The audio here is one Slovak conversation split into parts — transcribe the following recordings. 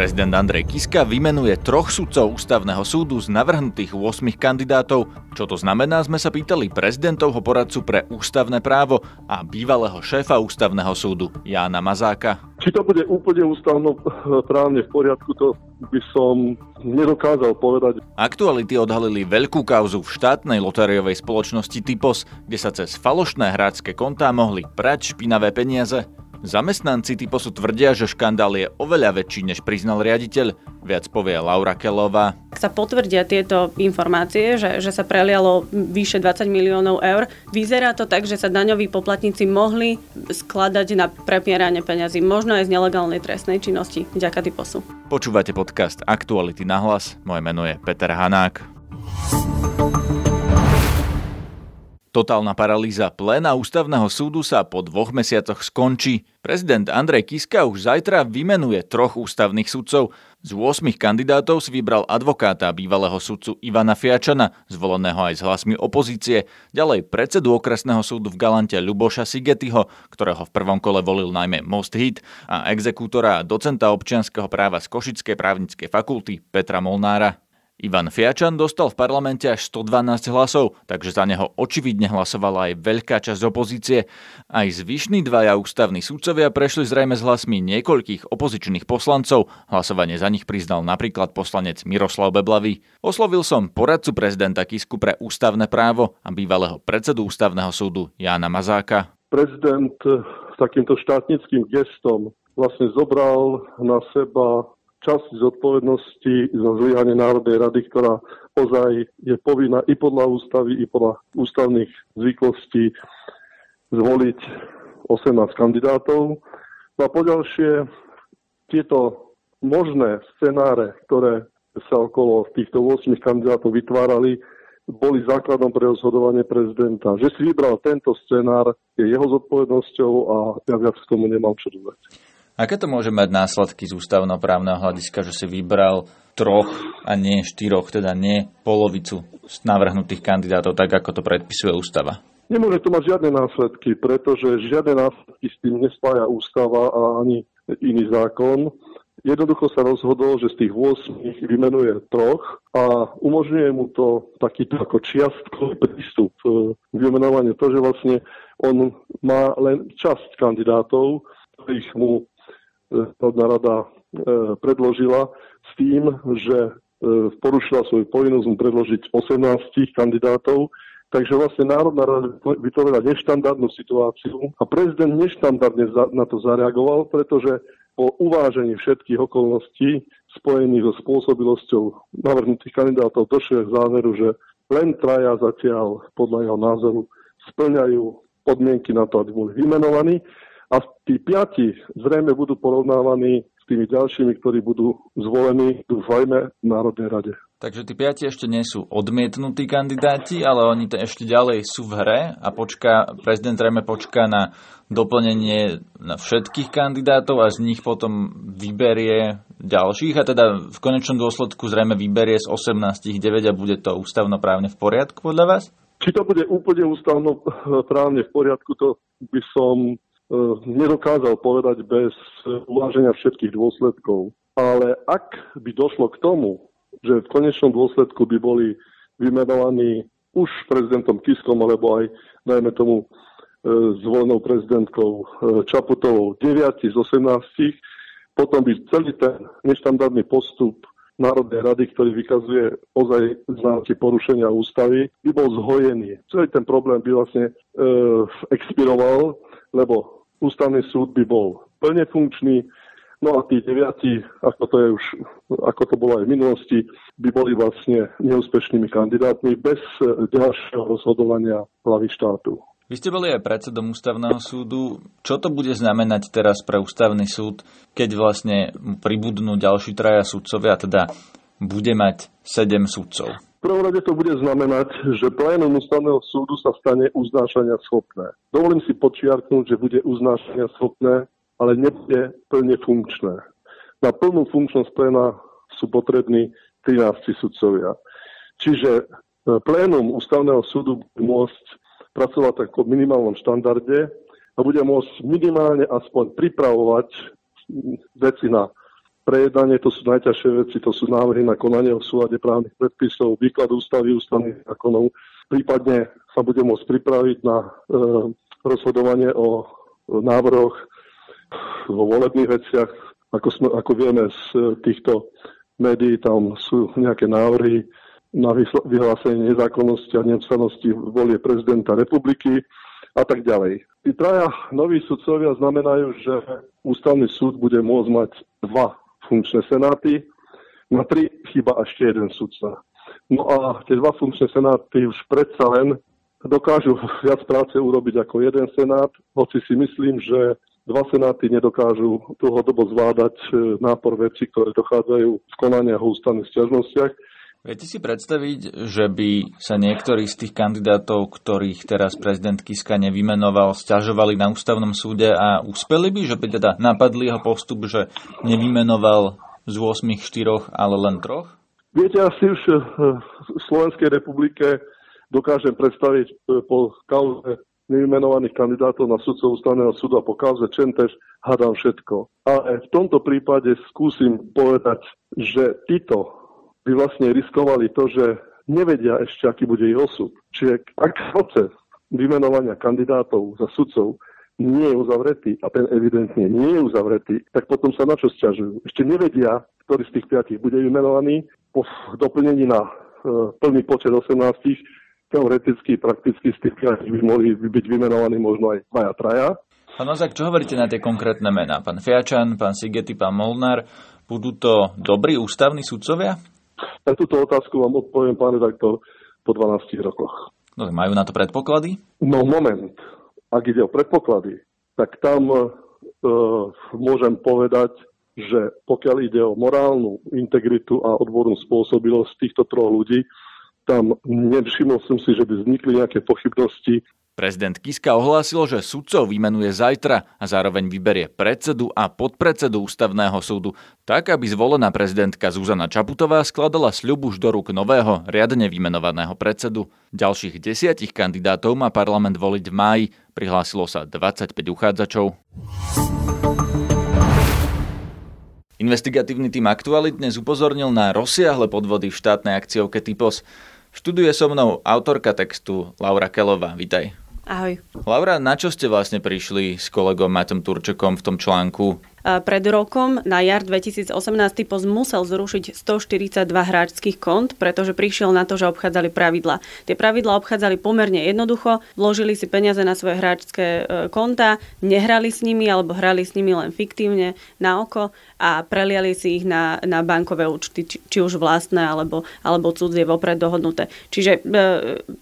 Prezident Andrej Kiska vymenuje troch sudcov ústavného súdu z navrhnutých 8 kandidátov. Čo to znamená, sme sa pýtali prezidentovho poradcu pre ústavné právo a bývalého šéfa ústavného súdu Jána Mazáka. Či to bude úplne ústavno právne v poriadku, to by som nedokázal povedať. Aktuality odhalili veľkú kauzu v štátnej lotériovej spoločnosti Typos, kde sa cez falošné hráčské kontá mohli prať špinavé peniaze. Zamestnanci typosu tvrdia, že škandál je oveľa väčší, než priznal riaditeľ. Viac povie Laura Kelová. Ak sa potvrdia tieto informácie, že, že sa prelialo vyše 20 miliónov eur, vyzerá to tak, že sa daňoví poplatníci mohli skladať na prepieranie peňazí, možno aj z nelegálnej trestnej činnosti vďaka typosu. Počúvate podcast Aktuality na hlas. Moje meno je Peter Hanák. Totálna paralýza pléna ústavného súdu sa po dvoch mesiacoch skončí. Prezident Andrej Kiska už zajtra vymenuje troch ústavných sudcov. Z 8 kandidátov si vybral advokáta bývalého sudcu Ivana Fiačana, zvoleného aj s hlasmi opozície, ďalej predsedu okresného súdu v Galante Ľuboša Sigetyho, ktorého v prvom kole volil najmä Most Hit, a exekútora a docenta občianského práva z Košickej právnickej fakulty Petra Molnára. Ivan Fiačan dostal v parlamente až 112 hlasov, takže za neho očividne hlasovala aj veľká časť opozície. Aj zvyšní dvaja ústavní súdcovia prešli zrejme s hlasmi niekoľkých opozičných poslancov. Hlasovanie za nich priznal napríklad poslanec Miroslav Beblavý. Oslovil som poradcu prezidenta Kisku pre ústavné právo a bývalého predsedu ústavného súdu Jána Mazáka. Prezident takýmto štátnickým gestom vlastne zobral na seba časť zodpovednosti za zlyhanie Národnej rady, ktorá ozaj je povinná i podľa ústavy, i podľa ústavných zvyklostí zvoliť 18 kandidátov. No a poďalšie, tieto možné scenáre, ktoré sa okolo týchto 8 kandidátov vytvárali, boli základom pre rozhodovanie prezidenta. Že si vybral tento scenár, je jeho zodpovednosťou a ja viac k tomu nemám čo dodať. Aké to môže mať následky z ústavnoprávneho hľadiska, že si vybral troch a nie štyroch, teda nie polovicu z navrhnutých kandidátov, tak ako to predpisuje ústava? Nemôže to mať žiadne následky, pretože žiadne následky s tým nespája ústava a ani iný zákon. Jednoducho sa rozhodol, že z tých 8 vymenuje troch a umožňuje mu to takýto ako čiastkový prístup k vymenovaniu. To, že vlastne on má len časť kandidátov, ktorých mu Národná rada e, predložila s tým, že e, porušila svoju povinnosť mu predložiť 18 kandidátov, takže vlastne Národná rada vytvorila neštandardnú situáciu a prezident neštandardne na to zareagoval, pretože po uvážení všetkých okolností spojených so spôsobilosťou navrhnutých kandidátov došiel k záveru, že len traja zatiaľ podľa jeho názoru splňajú podmienky na to, aby boli vymenovaní a tí piati zrejme budú porovnávaní s tými ďalšími, ktorí budú zvolení, dúfajme, v Národnej rade. Takže tí piati ešte nie sú odmietnutí kandidáti, ale oni to ešte ďalej sú v hre a počká, prezident zrejme počká na doplnenie na všetkých kandidátov a z nich potom vyberie ďalších a teda v konečnom dôsledku zrejme vyberie z 18 9 a bude to ústavnoprávne v poriadku podľa vás? Či to bude úplne ústavnoprávne v poriadku, to by som nedokázal povedať bez uváženia všetkých dôsledkov. Ale ak by došlo k tomu, že v konečnom dôsledku by boli vymenovaní už prezidentom Kiskom, alebo aj najmä tomu e, zvolenou prezidentkou e, Čaputovou 9 z 18, potom by celý ten neštandardný postup Národnej rady, ktorý vykazuje ozaj známky porušenia ústavy, by bol zhojený. Celý ten problém by vlastne e, expiroval, lebo ústavný súd by bol plne funkčný, no a tí deviati, ako to je už, ako to bolo aj v minulosti, by boli vlastne neúspešnými kandidátmi bez ďalšieho rozhodovania hlavy štátu. Vy ste boli aj predsedom ústavného súdu. Čo to bude znamenať teraz pre ústavný súd, keď vlastne pribudnú ďalší traja súdcovia, teda bude mať sedem súdcov? V prvom rade to bude znamenať, že plénum ústavného súdu sa stane uznášania schopné. Dovolím si počiarknúť, že bude uznášania schopné, ale nebude plne funkčné. Na plnú funkčnosť pléna sú potrební 13 sudcovia. Čiže e, plénum ústavného súdu bude môcť pracovať tak po minimálnom štandarde a bude môcť minimálne aspoň pripravovať veci na prejednanie, to sú najťažšie veci, to sú návrhy na konanie v súlade právnych predpisov, výklad ústavy, ústavných zákonov, prípadne sa bude môcť pripraviť na e, rozhodovanie o návrhoch vo volebných veciach. Ako, sme, ako vieme z e, týchto médií, tam sú nejaké návrhy na vyhlásenie nezákonnosti a neústavnosti volie prezidenta republiky a tak ďalej. Tí traja noví sudcovia znamenajú, že ústavný súd bude môcť mať dva funkčné senáty, na tri chyba ešte jeden sudca. No a tie dva funkčné senáty už predsa len dokážu viac práce urobiť ako jeden senát, hoci si myslím, že dva senáty nedokážu dlhodobo zvládať e, nápor veci, ktoré dochádzajú v konaniach o ústavných stiažnostiach. Viete si predstaviť, že by sa niektorí z tých kandidátov, ktorých teraz prezident Kiska nevymenoval, stiažovali na ústavnom súde a uspeli by, že by teda napadli jeho postup, že nevymenoval z 8 4, ale len troch? Viete, asi už e, v Slovenskej republike dokážem predstaviť e, po kauze nevymenovaných kandidátov na sudcov ústavného súdu a po kauze Čentež hádam všetko. Ale v tomto prípade skúsim povedať, že títo by vlastne riskovali to, že nevedia ešte, aký bude ich osud. Čiže ak proces vymenovania kandidátov za sudcov nie je uzavretý a ten evidentne nie je uzavretý, tak potom sa na čo stiažujú. Ešte nevedia, ktorý z tých piatich bude vymenovaný po doplnení na e, plný počet 18 teoreticky, prakticky z tých piatich by mohli byť vymenovaní možno aj dvaja, traja. Pán Ozak, čo hovoríte na tie konkrétne mená? Pán Fiačan, pán Sigety, pán Molnár, budú to dobrí ústavní sudcovia? Na túto otázku vám odpoviem, pán redaktor, po 12 rokoch. No, majú na to predpoklady? No moment. Ak ide o predpoklady, tak tam e, môžem povedať, že pokiaľ ide o morálnu integritu a odbornú spôsobilosť týchto troch ľudí, tam nevšimol som si, že by vznikli nejaké pochybnosti Prezident Kiska ohlásil, že sudcov vymenuje zajtra a zároveň vyberie predsedu a podpredsedu ústavného súdu, tak aby zvolená prezidentka Zuzana Čaputová skladala sľub už do rúk nového, riadne vymenovaného predsedu. Ďalších desiatich kandidátov má parlament voliť v máji, prihlásilo sa 25 uchádzačov. Investigatívny tým Aktualit dnes upozornil na rozsiahle podvody v štátnej akciovke Typos. Študuje so mnou autorka textu Laura Kelová. Vítaj. Ahoj. Laura, na čo ste vlastne prišli s kolegom Matom Turčekom v tom článku? Pred rokom na jar 2018 Typos musel zrušiť 142 hráčských kont, pretože prišiel na to, že obchádzali pravidla. Tie pravidla obchádzali pomerne jednoducho, vložili si peniaze na svoje hráčské e, konta, nehrali s nimi alebo hrali s nimi len fiktívne na oko a preliali si ich na, na bankové účty, či, či už vlastné alebo, alebo cudzie vopred dohodnuté. Čiže e,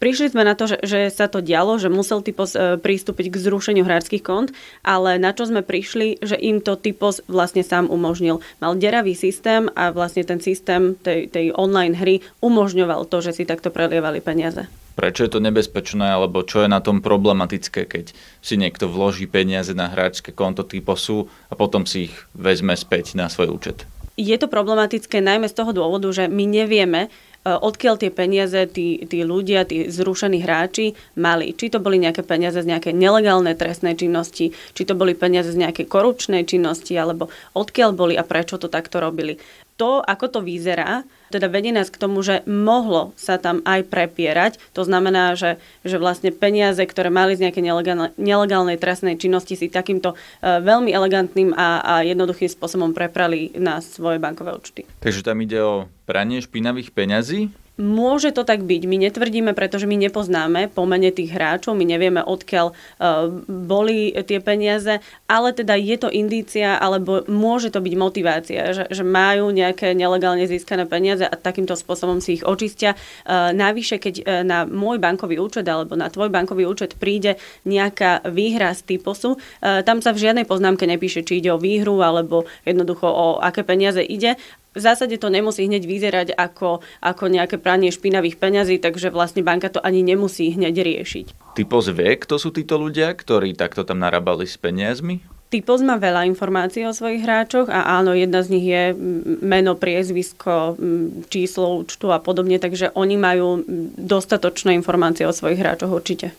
prišli sme na to, že, že sa to dialo, že musel Typos e, pristúpiť k zrušeniu hráčských kont, ale na čo sme prišli, že im to Typos vlastne sám umožnil. Mal deravý systém a vlastne ten systém tej, tej online hry umožňoval to, že si takto prelievali peniaze. Prečo je to nebezpečné, alebo čo je na tom problematické, keď si niekto vloží peniaze na hráčske konto Typosu a potom si ich vezme späť na svoj účet? Je to problematické najmä z toho dôvodu, že my nevieme, odkiaľ tie peniaze tí, tí ľudia, tí zrušení hráči mali. Či to boli nejaké peniaze z nejakej nelegálnej trestnej činnosti, či to boli peniaze z nejakej korupčnej činnosti, alebo odkiaľ boli a prečo to takto robili. To, ako to vyzerá, teda vedie nás k tomu, že mohlo sa tam aj prepierať. To znamená, že, že vlastne peniaze, ktoré mali z nejakej nelegálnej, nelegálnej trestnej činnosti, si takýmto uh, veľmi elegantným a, a jednoduchým spôsobom preprali na svoje bankové účty. Takže tam ide o pranie špinavých peňazí? Môže to tak byť. My netvrdíme, pretože my nepoznáme pomene tých hráčov, my nevieme, odkiaľ uh, boli tie peniaze, ale teda je to indícia, alebo môže to byť motivácia, že, že majú nejaké nelegálne získané peniaze a takýmto spôsobom si ich očistia. Uh, navyše, keď uh, na môj bankový účet alebo na tvoj bankový účet príde nejaká výhra z typosu, tam sa v žiadnej poznámke nepíše, či ide o výhru alebo jednoducho o aké peniaze ide, v zásade to nemusí hneď vyzerať ako, ako nejaké pranie špinavých peňazí, takže vlastne banka to ani nemusí hneď riešiť. Typos vie, kto sú títo ľudia, ktorí takto tam narábali s peniazmi? Typos má veľa informácií o svojich hráčoch a áno, jedna z nich je meno, priezvisko, číslo účtu a podobne, takže oni majú dostatočné informácie o svojich hráčoch určite.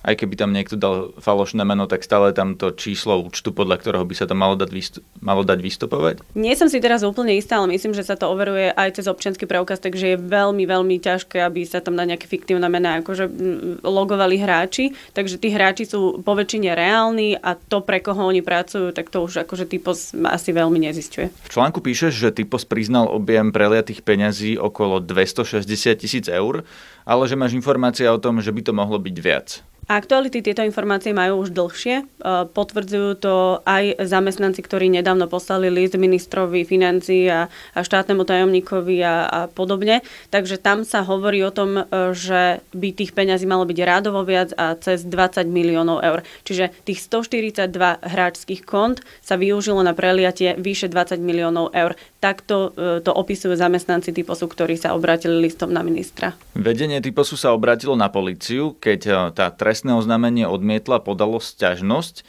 Aj keby tam niekto dal falošné meno, tak stále tam to číslo účtu, podľa ktorého by sa to malo dať, vystup- malo dať vystupovať? Nie som si teraz úplne istá, ale myslím, že sa to overuje aj cez občianský preukaz, takže je veľmi, veľmi ťažké, aby sa tam na nejaké fiktívne mená akože logovali hráči. Takže tí hráči sú po väčšine reálni a to, pre koho oni pracujú, tak to už akože typos asi veľmi nezistuje. V článku píšeš, že typos priznal objem preliatých peňazí okolo 260 tisíc eur, ale že máš informácie o tom, že by to mohlo byť viac. Aktuality tieto informácie majú už dlhšie. E, potvrdzujú to aj zamestnanci, ktorí nedávno poslali list ministrovi financií a, a štátnemu tajomníkovi a, a podobne. Takže tam sa hovorí o tom, e, že by tých peňazí malo byť rádovo viac a cez 20 miliónov eur. Čiže tých 142 hráčských kont sa využilo na preliatie vyše 20 miliónov eur. Takto e, to opisujú zamestnanci typosu, ktorí sa obratili listom na ministra. Vedenie typosu sa obratilo na policiu, keď tá trest trestné oznámenie odmietla, podalo sťažnosť.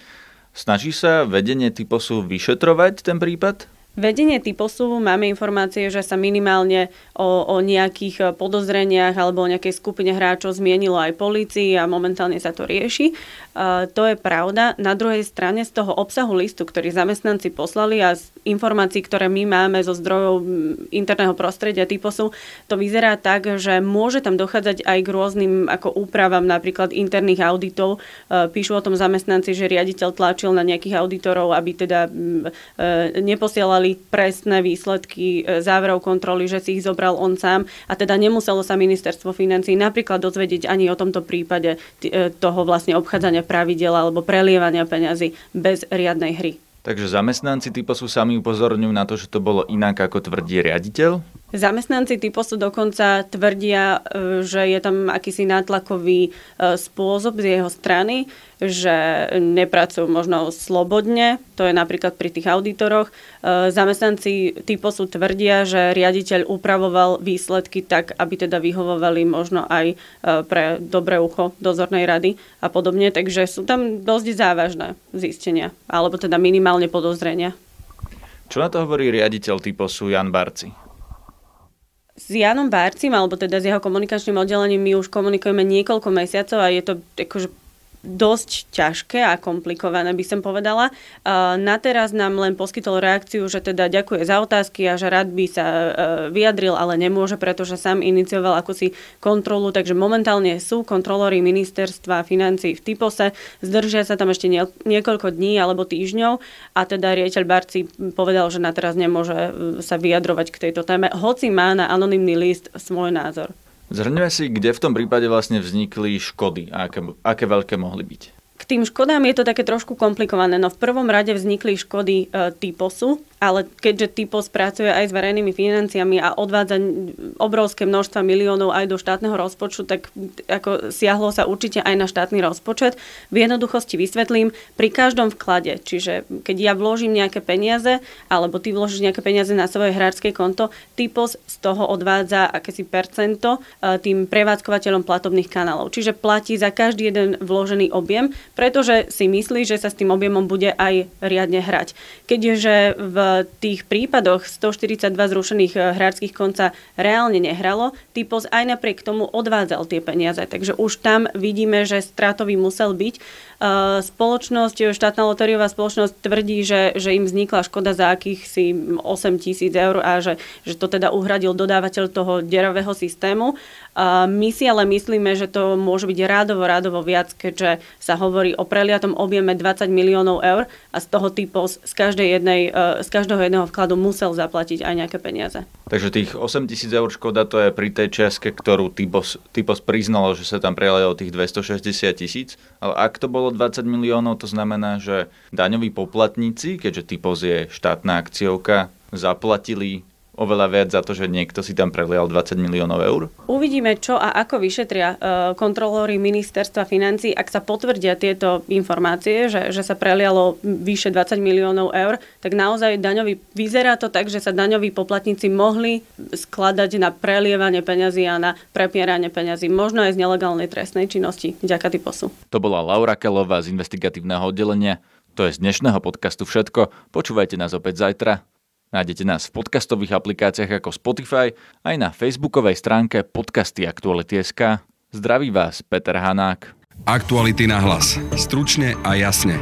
Snaží sa vedenie typosu vyšetrovať ten prípad? Vedenie typosu máme informácie, že sa minimálne o, o nejakých e, podozreniach alebo o nejakej skupine hráčov zmienilo aj policii a momentálne sa to rieši. Uh, to je pravda. Na druhej strane z toho obsahu listu, ktorý zamestnanci poslali a z informácií, ktoré my máme zo zdrojov interného prostredia typosu, to vyzerá tak, že môže tam dochádzať aj k rôznym ako úpravám napríklad interných auditov. Uh, píšu o tom zamestnanci, že riaditeľ tlačil na nejakých auditorov, aby teda uh, neposielali mali presné výsledky e, záverov kontroly, že si ich zobral on sám a teda nemuselo sa ministerstvo financí napríklad dozvedieť ani o tomto prípade e, toho vlastne obchádzania pravidel alebo prelievania peňazí bez riadnej hry. Takže zamestnanci typosu sami upozorňujú na to, že to bolo inak, ako tvrdí riaditeľ? Zamestnanci typosu dokonca tvrdia, e, že je tam akýsi nátlakový e, spôsob z jeho strany, že nepracujú možno slobodne, to je napríklad pri tých auditoroch. E, zamestnanci typosu tvrdia, že riaditeľ upravoval výsledky tak, aby teda vyhovovali možno aj pre dobré ucho dozornej rady a podobne, takže sú tam dosť závažné zistenia, alebo teda minimálne podozrenia. Čo na to hovorí riaditeľ typosu Jan Barci? S Janom Bárcim, alebo teda s jeho komunikačným oddelením my už komunikujeme niekoľko mesiacov a je to akože dosť ťažké a komplikované, by som povedala. Na teraz nám len poskytol reakciu, že teda ďakuje za otázky a že rád by sa e, vyjadril, ale nemôže, pretože sám inicioval akúsi kontrolu, takže momentálne sú kontrolóri ministerstva financí v Typose, zdržia sa tam ešte niekoľko dní alebo týždňov a teda riaditeľ Barci povedal, že na teraz nemôže e, sa vyjadrovať k tejto téme, hoci má na anonymný list svoj názor. Zhrňuje si, kde v tom prípade vlastne vznikli škody a aké, aké veľké mohli byť. K tým škodám je to také trošku komplikované, no v prvom rade vznikli škody e, typosu, ale keďže typos pracuje aj s verejnými financiami a odvádza obrovské množstva miliónov aj do štátneho rozpočtu, tak ako siahlo sa určite aj na štátny rozpočet. V jednoduchosti vysvetlím, pri každom vklade, čiže keď ja vložím nejaké peniaze, alebo ty vložíš nejaké peniaze na svoje hráčské konto, typos z toho odvádza akési percento e, tým prevádzkovateľom platobných kanálov. Čiže platí za každý jeden vložený objem, pretože si myslí, že sa s tým objemom bude aj riadne hrať. Keďže v tých prípadoch 142 zrušených eh, hráčských konca reálne nehralo, Typos aj napriek tomu odvádzal tie peniaze. Takže už tam vidíme, že stratový musel byť. Eh, spoločnosť, štátna lotériová spoločnosť tvrdí, že, že im vznikla škoda za akýchsi 8 tisíc eur a že, že to teda uhradil dodávateľ toho derového systému. My si ale myslíme, že to môže byť rádovo, rádovo viac, keďže sa hovorí o preliatom objeme 20 miliónov eur a z toho typos z, každej jednej, e, z každého jedného vkladu musel zaplatiť aj nejaké peniaze. Takže tých 8 tisíc eur škoda to je pri tej čiastke, ktorú typos, typos priznalo, že sa tam prelialo tých 260 tisíc. Ale ak to bolo 20 miliónov, to znamená, že daňoví poplatníci, keďže typos je štátna akciovka, zaplatili oveľa viac za to, že niekto si tam prelial 20 miliónov eur? Uvidíme, čo a ako vyšetria uh, kontrolóri ministerstva financí, ak sa potvrdia tieto informácie, že, že sa prelialo vyše 20 miliónov eur, tak naozaj daňový, vyzerá to tak, že sa daňoví poplatníci mohli skladať na prelievanie peňazí a na prepieranie peňazí, možno aj z nelegálnej trestnej činnosti. Ďaká typosu. To bola Laura Kelová z investigatívneho oddelenia. To je z dnešného podcastu všetko. Počúvajte nás opäť zajtra. Nájdete nás v podcastových aplikáciách ako Spotify aj na facebookovej stránke podcasty Aktuality.sk. Zdraví vás Peter Hanák. Aktuality na hlas. Stručne a jasne.